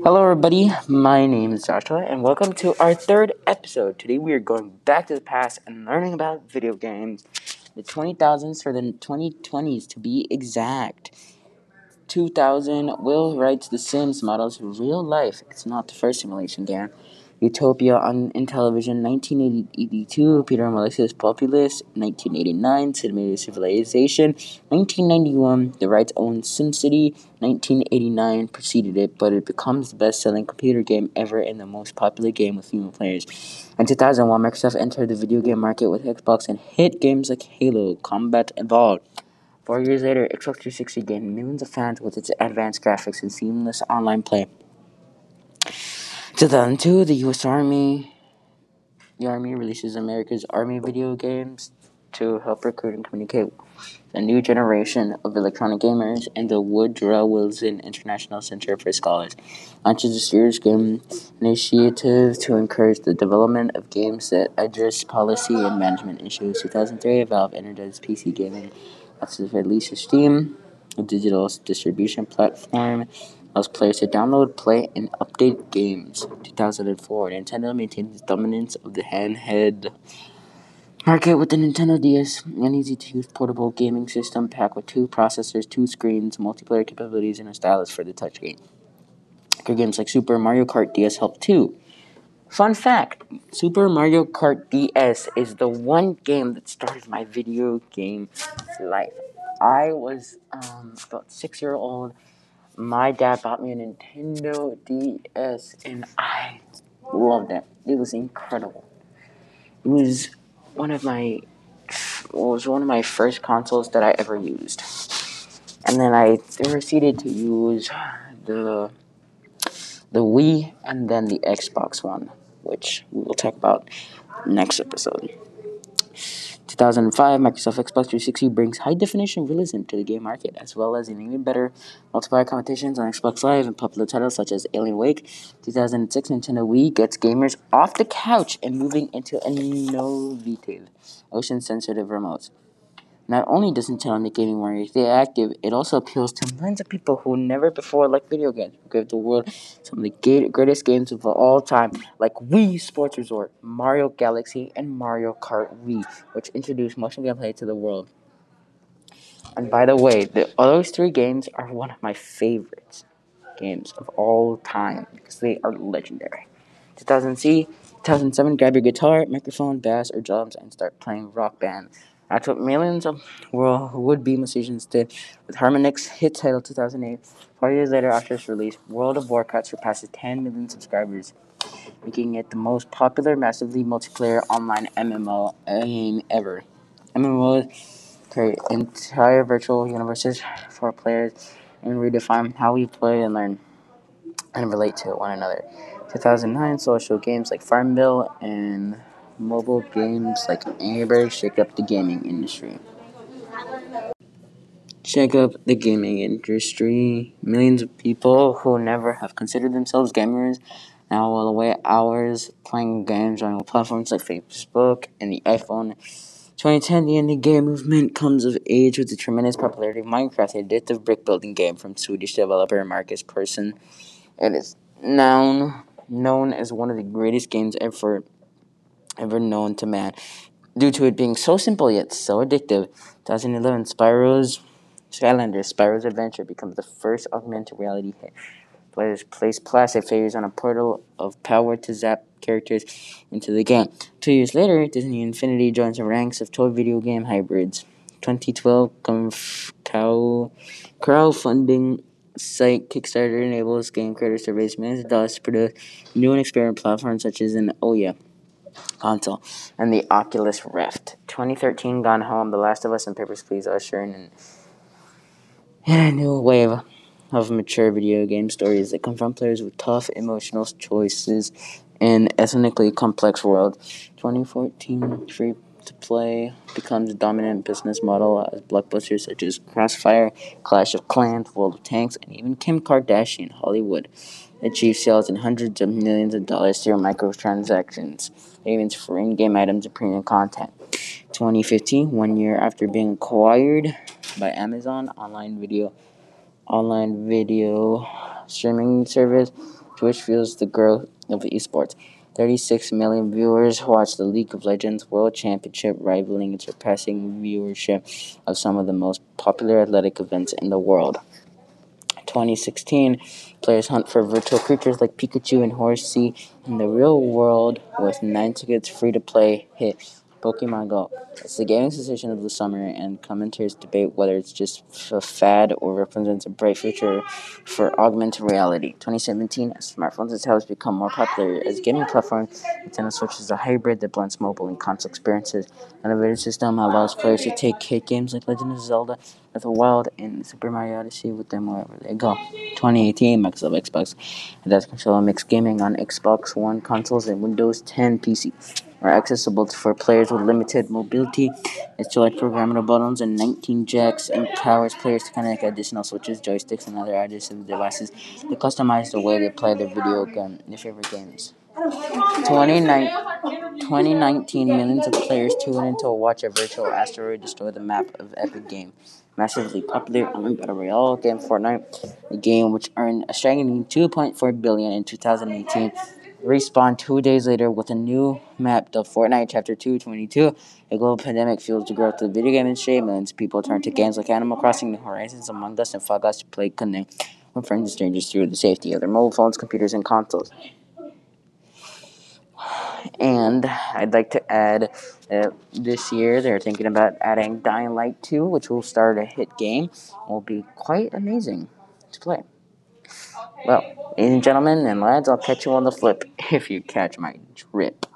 Hello, everybody. My name is Joshua, and welcome to our third episode. Today, we are going back to the past and learning about video games, the 20,000s for the 2020s to be exact. 2000, Will Wright's The Sims models real life. It's not the first simulation game. Utopia on Intellivision, 1982, Peter Molyneux's Populous, 1989, Simulated Civilization, 1991, The Wright's Own SimCity, 1989 preceded it, but it becomes the best-selling computer game ever and the most popular game with human players. In 2001, Microsoft entered the video game market with Xbox and hit games like Halo, Combat Evolved. Four years later, Xbox 360 gained millions of fans with its advanced graphics and seamless online play. 2002, the U.S. Army, the Army releases America's Army video games to help recruit and communicate a new generation of electronic gamers, and the Woodrow Wilson International Center for Scholars launches a serious game initiative to encourage the development of games that address policy and management issues. 2003, Valve its PC gaming after the release of Steam, a digital distribution platform allows players to download, play, and update games. 2004, Nintendo maintained its dominance of the handheld market with the Nintendo DS, an easy-to-use portable gaming system packed with two processors, two screens, multiplayer capabilities, and a stylus for the touchscreen. Games like Super Mario Kart DS help too. Fun fact Super Mario Kart DS is the one game that started my video game life. I was um, about six year old my dad bought me a Nintendo DS and I loved it. It was incredible. It was one of my it was one of my first consoles that I ever used. And then I proceeded to use the the Wii and then the Xbox One, which we will talk about next episode. 2005, Microsoft Xbox 360 brings high definition realism to the game market, as well as an even better multiplayer competitions on Xbox Live and popular titles such as Alan Wake. 2006, Nintendo Wii gets gamers off the couch and moving into innovative, ocean sensitive remotes. Not only does Nintendo make gaming more active, it also appeals to millions of people who never before liked video games. We give the world some of the greatest games of all time, like Wii Sports Resort, Mario Galaxy, and Mario Kart Wii, which introduced motion gameplay to the world. And by the way, the, those three games are one of my favorites games of all time because they are legendary. 2000C, 2007, grab your guitar, microphone, bass, or drums and start playing rock band. That's what millions of world would-be musicians did with Harmonix hit title 2008. Four years later after its release, World of Warcraft surpasses 10 million subscribers, making it the most popular massively multiplayer online MMO game ever. MMOs create entire virtual universes for players and redefine how we play and learn and relate to one another. 2009 social games like Farmville and mobile games like Birds shake up the gaming industry. Shake up the gaming industry. Millions of people who never have considered themselves gamers now will away hours playing games on platforms like Facebook and the iPhone. 2010, the indie game movement comes of age with the tremendous popularity of Minecraft, a addictive brick building game from Swedish developer Markus Persson. It is now known as one of the greatest games ever ever known to man due to it being so simple yet so addictive. 2011, Spyro's Skylanders Spyro's Adventure becomes the first augmented reality hit. Players place plastic figures on a portal of power to zap characters into the game. Two years later, Disney Infinity joins the ranks of toy video game hybrids. 2012 crowdfunding site Kickstarter enables game creators to raise millions of dollars to produce new and experimental platforms such as an oh Ouya console, and the Oculus Rift. 2013 Gone Home, The Last of Us, and Papers, Please usher in, a new wave of mature video game stories that confront players with tough emotional choices in ethnically complex world. 2014 Free to play becomes a dominant business model as blockbusters such as Crossfire, Clash of Clans, World of Tanks, and even Kim Kardashian Hollywood achieve sales in hundreds of millions of dollars through microtransactions, payments for in-game items and premium content. 2015, one year after being acquired by Amazon, online video online video streaming service, Twitch fuels the growth of esports. 36 million viewers watch the League of Legends World Championship, rivaling and surpassing viewership of some of the most popular athletic events in the world. 2016, players hunt for virtual creatures like Pikachu and Horsea in the real world with Niantic's free to play hit Pokemon Go. It's the gaming sensation of the summer, and commentators debate whether it's just a fad or represents a bright future for augmented reality. 2017, as smartphones and tablets become more popular as gaming platforms, Nintendo Switch is a hybrid that blends mobile and console experiences. An innovative system allows players to take hit games like Legend of Zelda, Breath of the Wild, and Super Mario Odyssey with them wherever they go. 2018, Microsoft Xbox Adaptive Controller makes gaming on Xbox One consoles and Windows 10 PC are accessible for players with limited mobility. It's select programmable buttons and 19 jacks empowers players to connect additional switches, joysticks, and other additive devices to customize the way they play their video game, their favorite games. 2019, millions of players tuned in to watch a virtual asteroid destroy the map of Epic Game. Massively popular online battle royale game Fortnite, a game which earned a staggering 2.4 billion in 2018 respawn two days later with a new map, the Fortnite Chapter 222. A global pandemic fuels the growth of the video game industry. Millions of people turn to games like Animal Crossing, New Horizons, Among Us, and Fall Guys to play connect with friends and strangers through the safety of their mobile phones, computers, and consoles. And I'd like to add uh, this year they're thinking about adding Dying Light 2, which will start a hit game. It will be quite amazing to play. Well, ladies and gentlemen and lads, I'll catch you on the flip if you catch my drip.